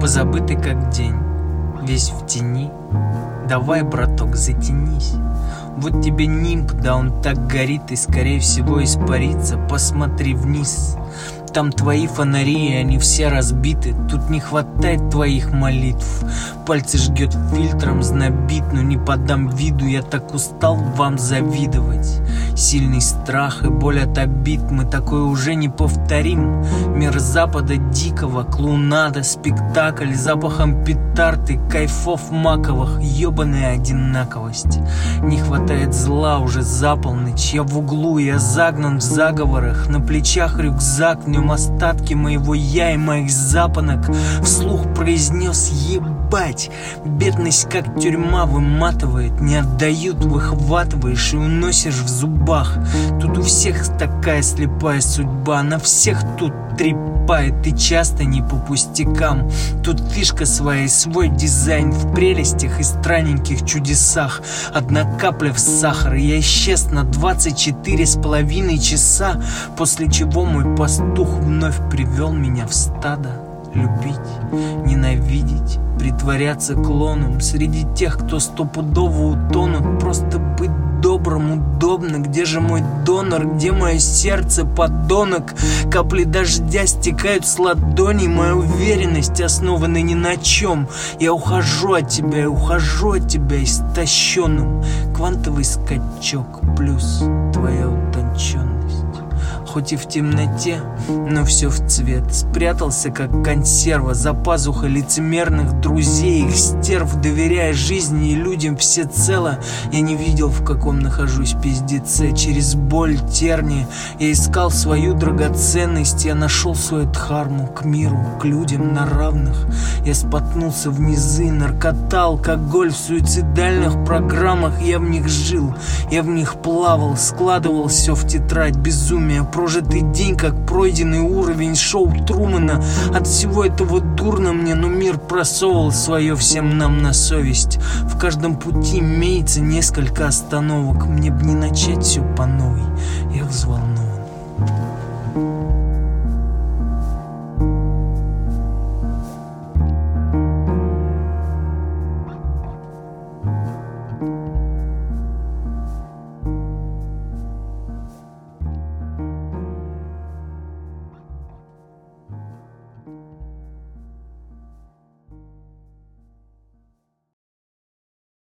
Позабытый как день, весь в тени. Давай, браток, затянись. Вот тебе нимб, да он так горит и, скорее всего, испарится. Посмотри вниз. Там твои фонари, они все разбиты. Тут не хватает твоих молитв. Пальцы жгет фильтром, знобит Но не подам виду, я так устал вам завидовать Сильный страх и боль от обид. Мы такое уже не повторим. Мир запада дикого, клоунада, спектакль Запахом петард кайфов маковых. Ёбаная одинаковость. Не хватает зла уже за полночь. Я в углу, я загнан в заговорах. На плечах рюкзак, в нем остатки моего я и моих запонок. Вслух произнес ебать! Бедность как тюрьма выматывает. Не отдают, выхватываешь и уносишь в зубах Тут у всех такая слепая судьба На всех тут трепает и часто не по пустякам. Тут фишка своя и свой дизайн В прелестях и странненьких чудесах. Одна капля в сахар Я исчез на 24 с половиной часа После чего мой пастух вновь привел меня в стадо Любить, ненавидеть, притворяться клоном. Среди тех, кто стопудово утонут Просто быть добрым, удобно Где же мой донор, где мое сердце, подонок? Капли дождя стекают с ладоней Моя уверенность основана ни на чем. Я ухожу от тебя, я ухожу от тебя истощенным. Квантовый скачок плюс твоя утонченность хоть и в темноте, но все в цвет. Спрятался, как консерва, за пазухой лицемерных друзей, их стерв, доверяя жизни и людям всецело. Я не видел, в каком нахожусь пиздеце. Через боль, терни я искал свою драгоценность, я нашел свою дхарму к миру, к людям на равных. Я споткнулся в низы, наркота, алкоголь в суицидальных программах, я в них жил, я в них плавал, складывал все в тетрадь безумия, прожитый день, как пройденный уровень шоу Трумана. От всего этого дурно мне, но мир просовывал свое всем нам на совесть. В каждом пути имеется несколько остановок. Мне б не начать все по новой. Я взволнован.